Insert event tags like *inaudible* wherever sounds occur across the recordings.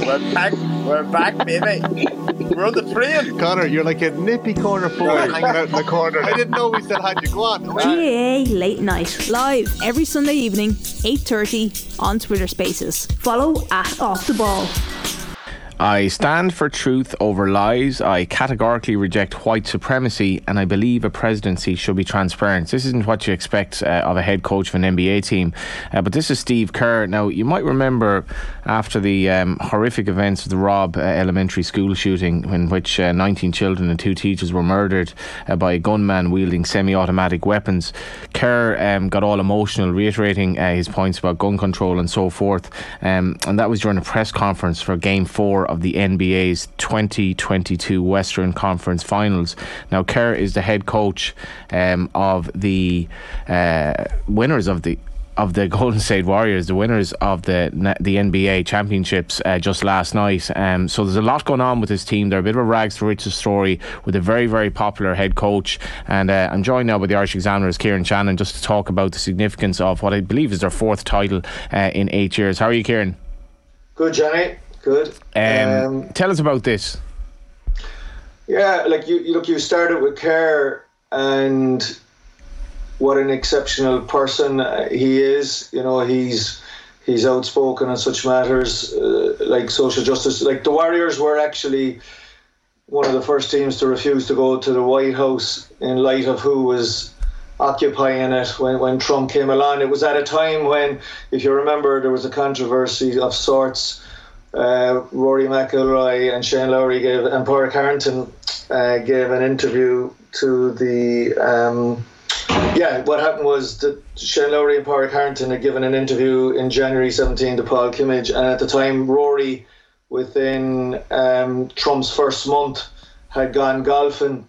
We're back. We're back, baby. We're on the train. Connor, you're like a nippy corner forward hanging out in the corner. I didn't know we still had you. Go on. GAA Late Night, live every Sunday evening, 8.30 on Twitter Spaces. Follow at Off The Ball. I stand for truth over lies. I categorically reject white supremacy, and I believe a presidency should be transparent. This isn't what you expect uh, of a head coach of an NBA team, uh, but this is Steve Kerr. Now, you might remember after the um, horrific events of the Robb uh, Elementary School shooting, in which uh, 19 children and two teachers were murdered uh, by a gunman wielding semi-automatic weapons. Kerr um, got all emotional, reiterating uh, his points about gun control and so forth, um, and that was during a press conference for Game Four of the NBA's 2022 Western Conference Finals. Now, Kerr is the head coach um, of the uh, winners of the of the *laughs* Golden State Warriors, the winners of the the NBA championships uh, just last night. Um, so there's a lot going on with this team. They're a bit of a rags to riches story with a very very popular head coach. And uh, I'm joined now by the Irish Examiner's Kieran Shannon just to talk about the significance of what I believe is their fourth title uh, in eight years. How are you, Kieran? Good, Johnny. Good. Um, um, tell us about this. Yeah, like you, you look, you started with Kerr and what an exceptional person he is. You know, he's he's outspoken on such matters uh, like social justice. Like the Warriors were actually one of the first teams to refuse to go to the White House in light of who was occupying it when, when Trump came along. It was at a time when, if you remember, there was a controversy of sorts. Uh, Rory McIlroy and Shane Lowry gave, and Padraig Harrington uh, gave an interview to the um, yeah, what happened was that Shane Lowry and Padraig Harrington had given an interview in January 17 to Paul Kimmage, and at the time, Rory, within um, Trump's first month, had gone golfing.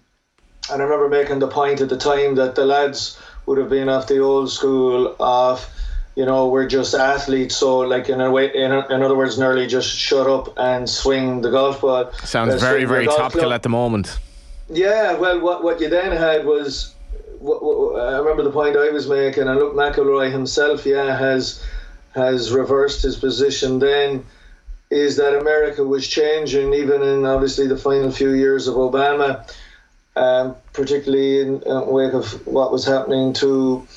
And I remember making the point at the time that the lads would have been off the old school of, you know, we're just athletes. So, like in a way, in, a, in other words, nearly just shut up and swing the golf ball. Sounds uh, very, very topical club. at the moment. Yeah, well, what what you then had was I remember the point I was making, and look, McIlroy himself, yeah, has has reversed his position. Then is that America was changing, even in obviously the final few years of Obama, um, particularly in uh, wake of what was happening to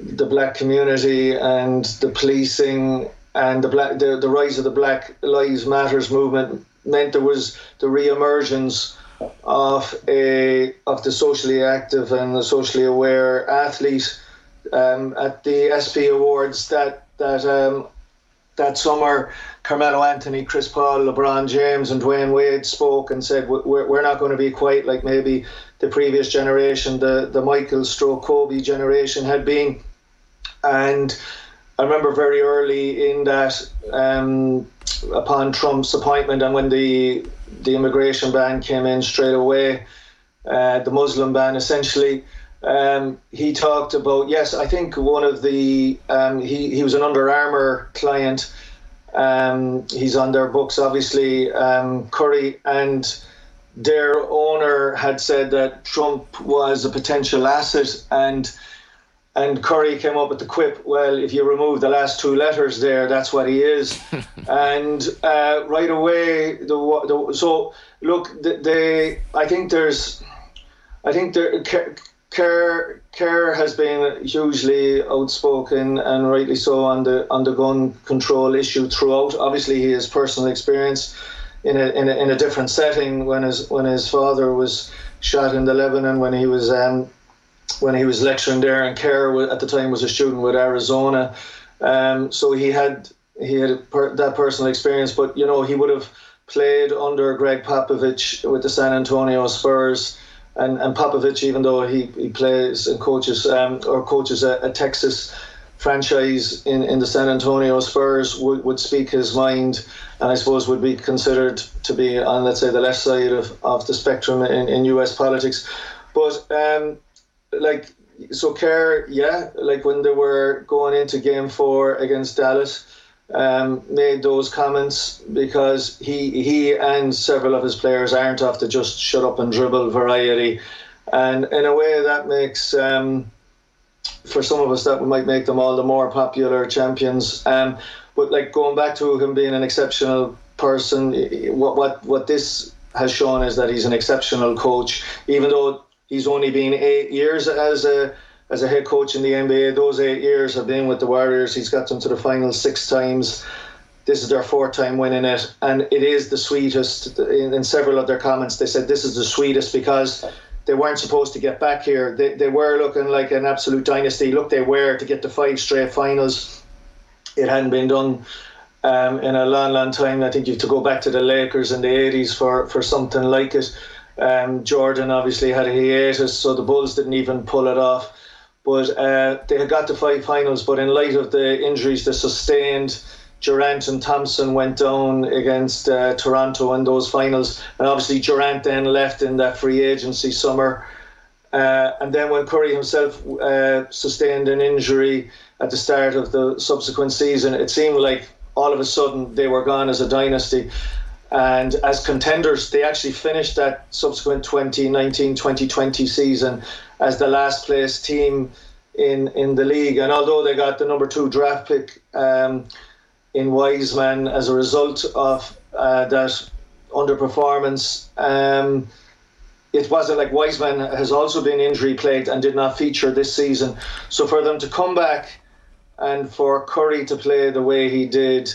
the black community and the policing and the black the, the rise of the Black Lives Matters movement meant there was the re-emergence of a of the socially active and the socially aware athlete um, at the ESPY Awards that that um, that summer. Carmelo Anthony, Chris Paul, LeBron James, and Dwyane Wade spoke and said, "We're, we're not going to be quite like maybe the previous generation, the the Michael Stroke Kobe generation had been." And I remember very early in that, um, upon Trump's appointment, and when the the immigration ban came in straight away, uh, the Muslim ban essentially. Um, he talked about yes, I think one of the um, he he was an Under Armour client. Um, he's on their books, obviously. Um, Curry and their owner had said that Trump was a potential asset and and Curry came up with the quip, well, if you remove the last two letters there, that's what he is. *laughs* and uh, right away, the, the, so look, they, I think there's, I think there, Kerr, Kerr has been hugely outspoken and rightly so on the on the gun control issue throughout. Obviously, he has personal experience in a, in a, in a different setting when his when his father was shot in the Lebanon when he was um, when he was lecturing there, and Kerr at the time was a student with Arizona. Um, so he had he had per, that personal experience, but you know he would have played under Gregg Popovich with the San Antonio Spurs, and and Popovich, even though he, he plays and coaches um, or coaches a, a Texas franchise in, in the San Antonio Spurs would, would speak his mind and I suppose would be considered to be on let's say the left side of, of the spectrum in, in US politics. But um, like so Kerr, yeah, like when they were going into game four against Dallas, um, made those comments because he he and several of his players aren't off the just shut up and dribble variety. And in a way that makes um, for some of us that might make them all the more popular champions. Um, but But like going back to him being an exceptional person, what what what this has shown is that he's an exceptional coach, even though he's only been eight years as a as a head coach in the NBA. Those eight years have been with the Warriors. He's got them to the finals six times. This is their fourth time winning it, and it is the sweetest. In, in several of their comments, they said this is the sweetest because they weren't supposed to get back here. They, they were looking like an absolute dynasty. Look, they were to get to five straight finals. It hadn't been done um, in a long, long time. I think you have to go back to the Lakers in the 80s for, for something like it. Um, Jordan obviously had a hiatus, so the Bulls didn't even pull it off. But uh, they had got to five finals, but in light of the injuries they sustained, Durant and Thompson went down against uh, Toronto in those finals, and obviously Durant then left in that free agency summer. Uh, and then when Curry himself uh, sustained an injury at the start of the subsequent season, it seemed like all of a sudden they were gone as a dynasty. And as contenders, they actually finished that subsequent 2019 2020 season as the last place team in, in the league. And although they got the number two draft pick, um, in Wiseman as a result of uh, that underperformance. Um, it wasn't like Wiseman has also been injury plagued and did not feature this season. So for them to come back and for Curry to play the way he did,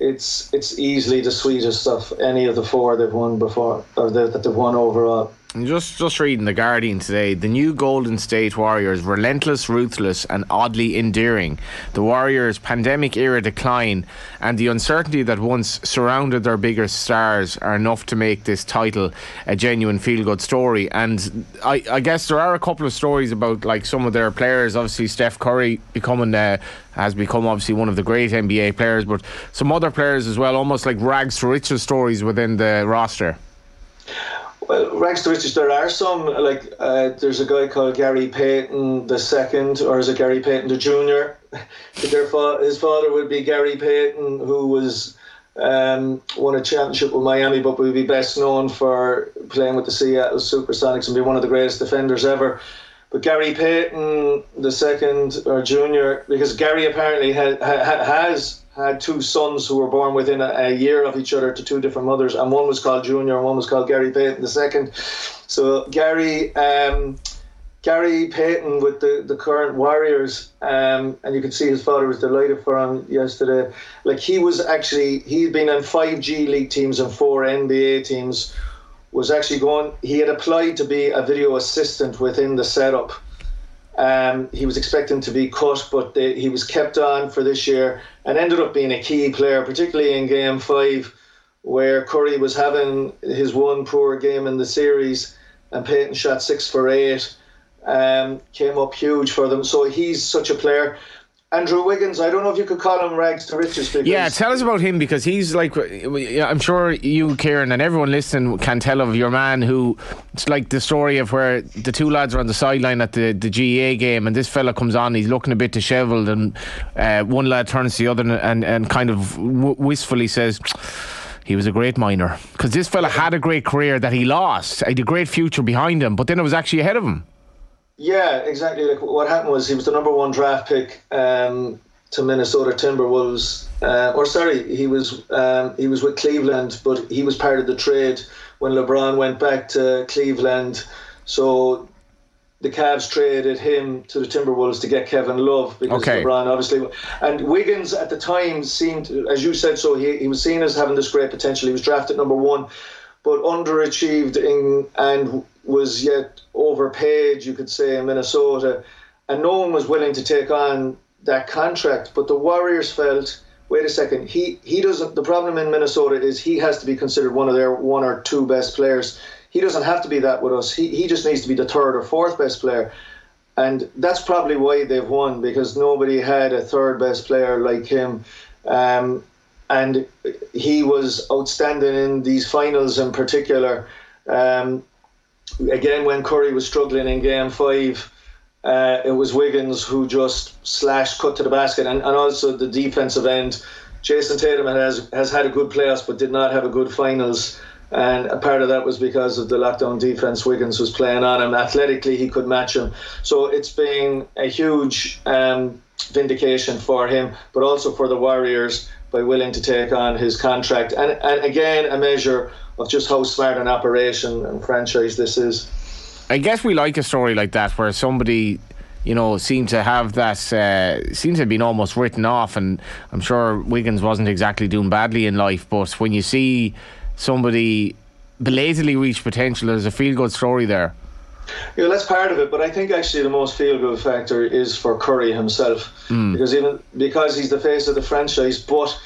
it's it's easily the sweetest of any of the four they've won before or that they've won overall. Just just reading the Guardian today, the new Golden State Warriors, relentless, ruthless, and oddly endearing. The Warriors' pandemic era decline and the uncertainty that once surrounded their biggest stars are enough to make this title a genuine feel good story. And I, I, guess there are a couple of stories about like some of their players. Obviously, Steph Curry becoming uh, has become obviously one of the great NBA players, but some other players as well, almost like rags to riches stories within the roster. Well, rags to riches, there are some. Like, uh, there's a guy called Gary Payton the second, or is it Gary Payton the junior? *laughs* Their fa- his father would be Gary Payton, who was um, won a championship with Miami, but would be best known for playing with the Seattle Supersonics and be one of the greatest defenders ever. But Gary Payton the second or junior, because Gary apparently ha- ha- has had two sons who were born within a, a, year of each other to two different mothers, and one was called Junior and one was called Gary Payton the second. So Gary. Um, Gary Payton with the, the current Warriors, um, and you can see his father was delighted for him yesterday. Like he was actually, he'd been on five G League teams and four NBA teams. Was actually going. He had applied to be a video assistant within the setup um, he was expecting to be cut, but they, he was kept on for this year and ended up being a key player, particularly in game five, where Curry was having his one poor game in the series and Payton shot six for eight. Um, came up huge for them. So he's such a player. Andrew Wiggins, I don't know if you could call him rags to riches. Yeah, tell us about him because he's like, I'm sure you, Kieran, and everyone listening can tell of your man who, it's like the story of where the two lads are on the sideline at the, the GAA game and this fella comes on, he's looking a bit dishevelled, and uh, one lad turns to the other and, and kind of w- wistfully says, he was a great minor because this fella had a great career that he lost, had a great future behind him, but then it was actually ahead of him. Yeah, exactly. Like what happened was he was the number one draft pick um, to Minnesota Timberwolves. Uh, or sorry, he was um, he was with Cleveland, but he was part of the trade when LeBron went back to Cleveland. So the Cavs traded him to the Timberwolves to get Kevin Love because okay. LeBron obviously and Wiggins at the time seemed, as you said, so he, he was seen as having this great potential. He was drafted number one, but underachieved in and was yet overpaid, you could say, in Minnesota, and no one was willing to take on that contract. But the Warriors felt, wait a second, he he doesn't. The problem in Minnesota is he has to be considered one of their one or two best players. He doesn't have to be that with us. He he just needs to be the third or fourth best player. And that's probably why they've won because nobody had a third best player like him. Um, and he was outstanding in these finals in particular. Um, again, when Curry was struggling in game five, uh, it was Wiggins who just slashed, cut to the basket, and, and also the defensive end. Jayson Tatum has has had a good playoffs, but did not have a good finals. And a part of that was because of the lockdown defense Wiggins was playing on him. Athletically, he could match him. So it's been a huge um, vindication for him, but also for the Warriors by willing to take on his contract. And, and again, a measure of just how smart an operation and franchise this is. I guess we like a story like that where somebody you know, seemed to have that, uh, seems to have been almost written off. And I'm sure Wiggins wasn't exactly doing badly in life, but when you see somebody belatedly reach potential, there's a feel good story there. Yeah, that's part of it, but I think actually the most feel good factor is for Curry himself, mm. because even because he's the face of the franchise, but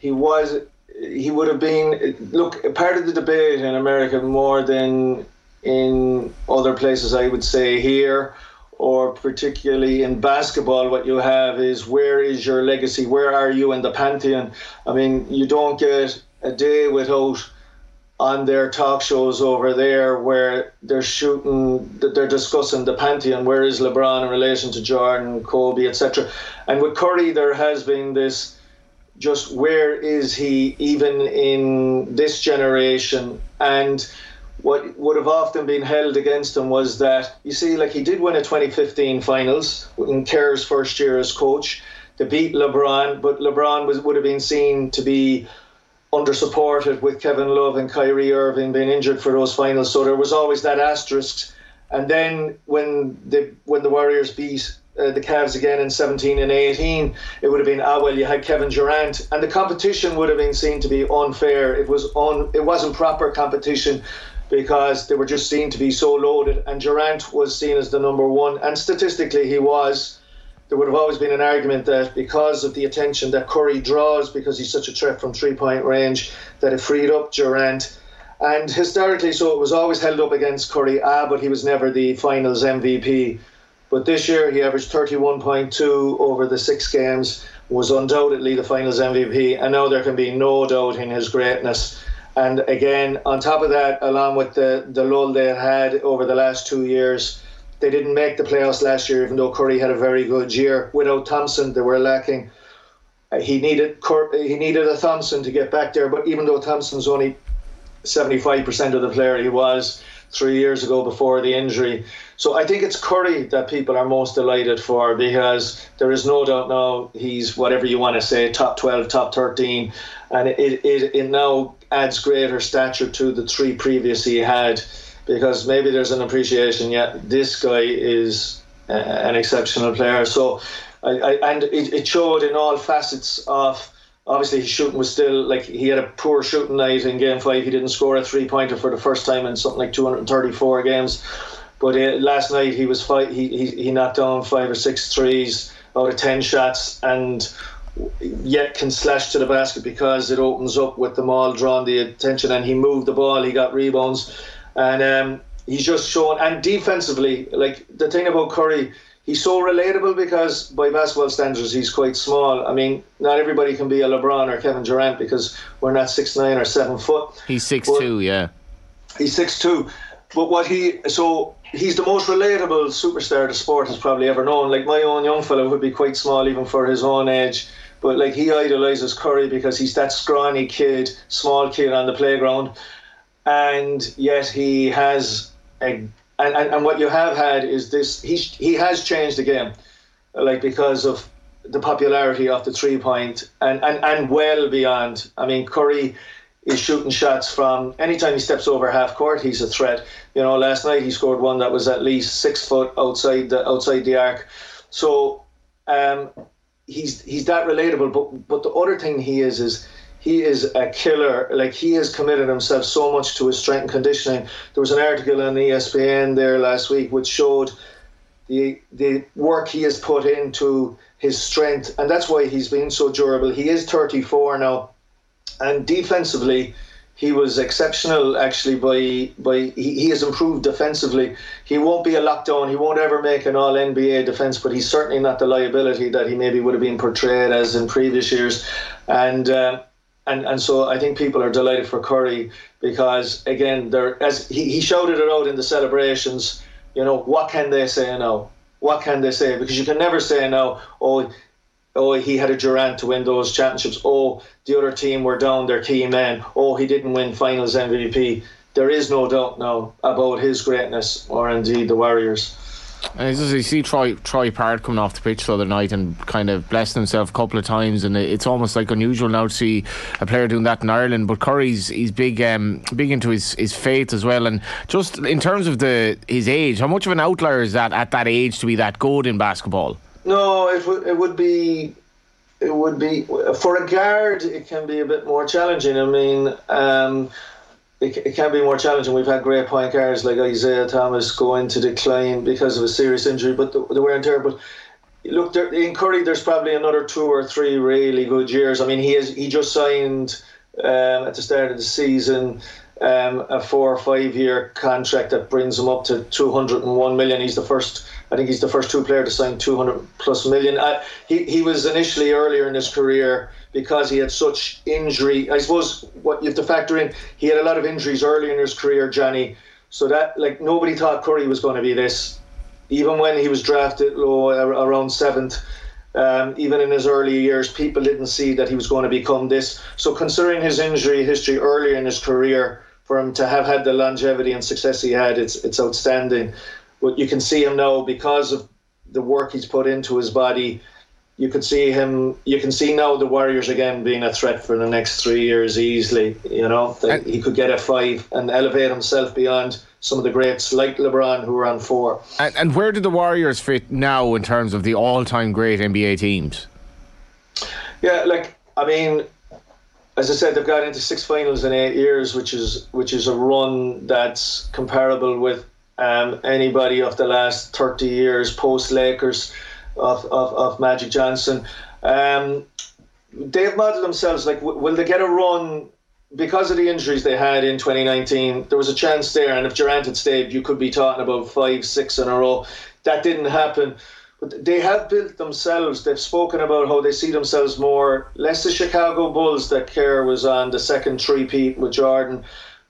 he was he would have been look part of the debate in America more than in other places. I would say here or particularly in basketball, what you have is where is your legacy? Where are you in the pantheon? I mean, you don't get a day without on their talk shows over there where they're shooting, they're discussing the pantheon. Where is LeBron in relation to Jordan, Kobe, etc. And with Curry, there has been this just where is he even in this generation and what would have often been held against him was that you see, like he did win a 2015 finals in Kerr's first year as coach. to beat LeBron, but LeBron was would have been seen to be under supported with Kevin Love and Kyrie Irving being injured for those finals. So there was always that asterisk. And then when the when the Warriors beat uh, the Cavs again in 17 and 18, it would have been ah well you had Kevin Durant, and the competition would have been seen to be unfair. It was on it wasn't proper competition because they were just seen to be so loaded. And Durant was seen as the number one, and statistically he was. There would have always been an argument that because of the attention that Curry draws, because he's such a threat from three point range, that it freed up Durant. And historically, so it was always held up against Curry, ah, but he was never the finals MVP. But this year, he averaged 31.2 over the six games, was undoubtedly the finals MVP, and now there can be no doubt in his greatness. And again, on top of that, along with the, the lull they had over the last two years, they didn't make the playoffs last year, even though Curry had a very good year. Without Thompson, they were lacking. Uh, he needed he needed a Thompson to get back there, but even though Thompson's only 75% of the player he was three years ago before the injury. So I think it's Curry that people are most delighted for because there is no doubt now he's whatever you want to say, top 12, top 13. And it, it, it now adds greater stature to the three previous he had because maybe there's an appreciation. Yeah, this guy is uh, an exceptional player. So, I, I, and it, it showed in all facets of. Obviously, his shooting was still like he had a poor shooting night in Game Five. He didn't score a three pointer for the first time in something like 234 games. But uh, last night he was five, he, he he knocked down five or six threes out of ten shots, and yet can slash to the basket because it opens up with them all drawing the attention and he moved the ball he got rebounds and um, he's just shown and defensively like the thing about Curry he's so relatable because by basketball standards he's quite small. I mean not everybody can be a LeBron or Kevin Durant because we're not six nine or seven foot. He's six two yeah. He's six two. But what he so he's the most relatable superstar the sport has probably ever known. Like my own young fellow would be quite small even for his own age, but like he idolizes Curry because he's that scrawny kid, small kid on the playground, and yet he has a and, and, and what you have had is this he he has changed the game, like because of the popularity of the three point and, and, and well beyond. I mean Curry is shooting shots from anytime he steps over half court, he's a threat. You know, last night he scored one that was at least six foot outside the outside the arc. So um, he's he's that relatable. But but the other thing he is is he is a killer. Like he has committed himself so much to his strength and conditioning. There was an article on ESPN there last week which showed the the work he has put into his strength, and that's why he's been so durable. He is 34 now, and defensively he was exceptional actually by by he, he has improved defensively he won't be a lockdown he won't ever make an all NBA defense but he's certainly not the liability that he maybe would have been portrayed as in previous years and uh, and and so I think people are delighted for Curry because again there as he, he shouted it out in the celebrations you know what can they say now what can they say because you can never say now oh oh, he had a Durant to win those championships. Oh, the other team were down their key men. Oh, he didn't win finals MVP. There is no doubt now about his greatness, or indeed the Warriors. And just, you see Troy Troy Parrott coming off the pitch the other night and kind of blessing himself a couple of times, and it's almost like unusual now to see a player doing that in Ireland. But Curry's he's big um, big into his, his faith as well, and just in terms of the his age, how much of an outlier is that at that age to be that good in basketball? No, it would it would be it would be for a guard. It can be a bit more challenging. I mean. Um, it, it can be more challenging. We've had great point guards like Isaiah Thomas go into decline because of a serious injury, but the, the wear and tear. But look, there, in Curry, there's probably another two or three really good years. I mean, he is he just signed um, at the start of the season. Um, a four or five year contract that brings him up to 201 million. He's the first, I think he's the first two player to sign 200 plus million. Uh, he, he was initially earlier in his career because he had such injury. I suppose what you have to factor in, he had a lot of injuries early in his career, Johnny. So that like nobody thought Curry was going to be this, even when he was drafted low around seventh. Um, even in his early years, people didn't see that he was going to become this. So considering his injury history earlier in his career, for him to have had the longevity and success he had, it's it's outstanding. But you can see him now because of the work he's put into his body you could see him. You can see now the Warriors again being a threat for the next three years easily. You know he could get a five and elevate himself beyond some of the greats like LeBron who are on four. And, and where do the Warriors fit now in terms of the all-time great NBA teams? Yeah, like I mean, as I said, they've got into six finals in eight years, which is which is a run that's comparable with um, anybody of the last thirty years post Lakers of, of, of Magic Johnson. Um, they've modeled themselves like, will they get a run because of the injuries they had in 2019? There was a chance there, and if Durant had stayed, you could be talking about five, six in a row. That didn't happen. But they have built themselves. They've spoken about how they see themselves more, less the Chicago Bulls that Kerr was on, the second three-peat with Jordan.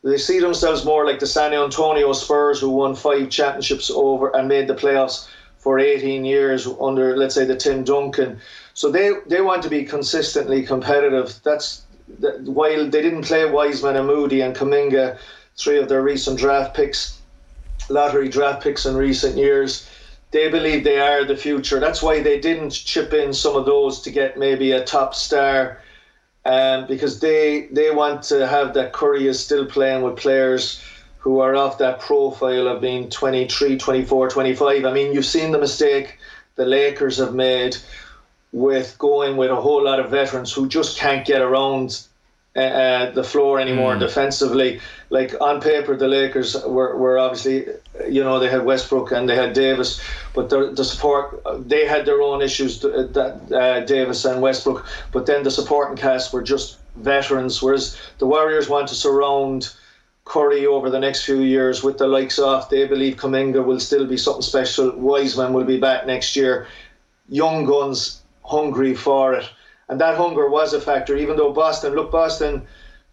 They see themselves more like the San Antonio Spurs, who won five championships over and made the playoffs for 18 years under, let's say, the Tim Duncan. So they, they want to be consistently competitive. That's that, while they didn't play Wiseman and Moody and Kuminga, three of their recent draft picks, lottery draft picks in recent years. They believe they are the future. That's why they didn't chip in some of those to get maybe a top star, um, because they they want to have that Curry is still playing with players who are of that profile of being 23, 24, 25. I mean, you've seen the mistake the Lakers have made with going with a whole lot of veterans who just can't get around uh, uh the floor anymore mm. defensively. Like on paper, the Lakers were, were obviously, you know, they had Westbrook and they had Davis, but the, the support, they had their own issues, uh, that uh, Davis and Westbrook, but then the supporting cast were just veterans, whereas the Warriors want to surround Curry over the next few years with the likes of. They believe Kuminga will still be something special. Wiseman will be back next year. Young guns hungry for it. And that hunger was a factor, even though Boston, look, Boston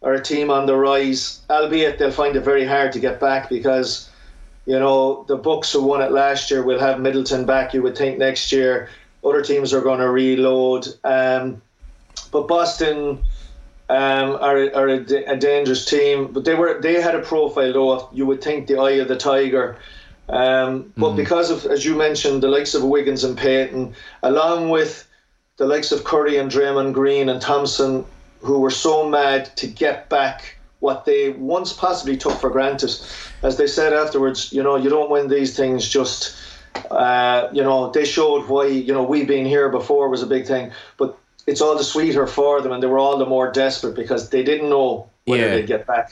are a team on the rise, albeit they'll find it very hard to get back because, you know, the Bucks who won it last year will have Middleton back, you would think, next year. Other teams are going to reload. Um, but Boston um, are, are a, a, dangerous team. But they were they had a profile though. You would think the eye of the tiger. Um, but mm. because of, as you mentioned, the likes of Wiggins and Payton, along with the likes of Curry and Draymond Green and Thompson, who were so mad to get back what they once possibly took for granted. As they said afterwards, you know, you don't win these things just. Uh, you know, they showed why, you know, we being here before was a big thing. But it's all the sweeter for them, and they were all the more desperate because they didn't know whether yeah. they'd get back.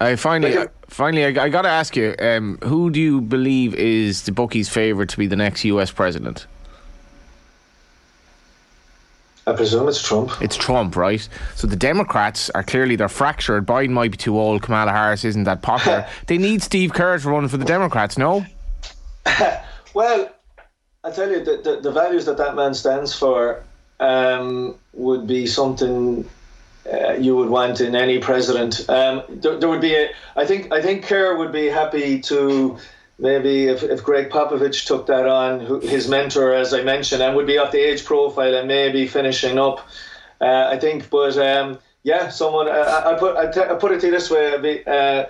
I finally, like, finally, I, I got to ask you, um, who do you believe is the bookies' favourite to be the next U.S. president? I presume it's Trump. It's Trump, right? So the Democrats are clearly they're fractured. Biden might be too old. Kamala Harris isn't that popular. *laughs* they need Steve Kerr to run for the Democrats. No. *laughs* well, I tell you the, the, the values that that man stands for um, would be something uh, you would want in any president. Um, there, there, would be a, I think, I think Kerr would be happy to maybe if, if Gregg Popovich took that on, his mentor, as I mentioned, and would be off the age profile and maybe finishing up. Uh, I think, but um, yeah, someone uh, I put I, t- I put it to you this way: uh,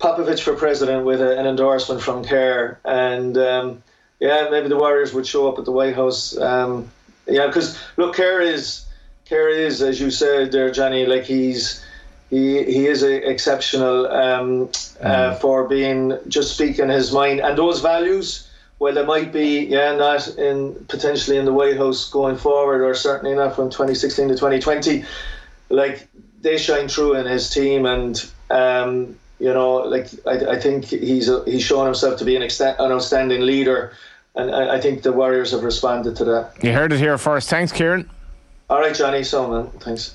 Popovich for president with a, an endorsement from Kerr, and um, yeah, maybe the Warriors would show up at the White House. Um, yeah, because look, Kerr is Kerr is, as you said there, Johnny, like he's he he is a, exceptional um, uh, for being just speaking his mind and those values. Well, they might be, yeah, not in potentially in the White House going forward, or certainly not from 2016 to 2020. Like they shine through in his team, and um, you know, like I, I think he's a, he's shown himself to be an, extent, an outstanding leader, and I, I think the Warriors have responded to that. You heard it here first. Thanks, Kieran. All right, Johnny. So man, thanks.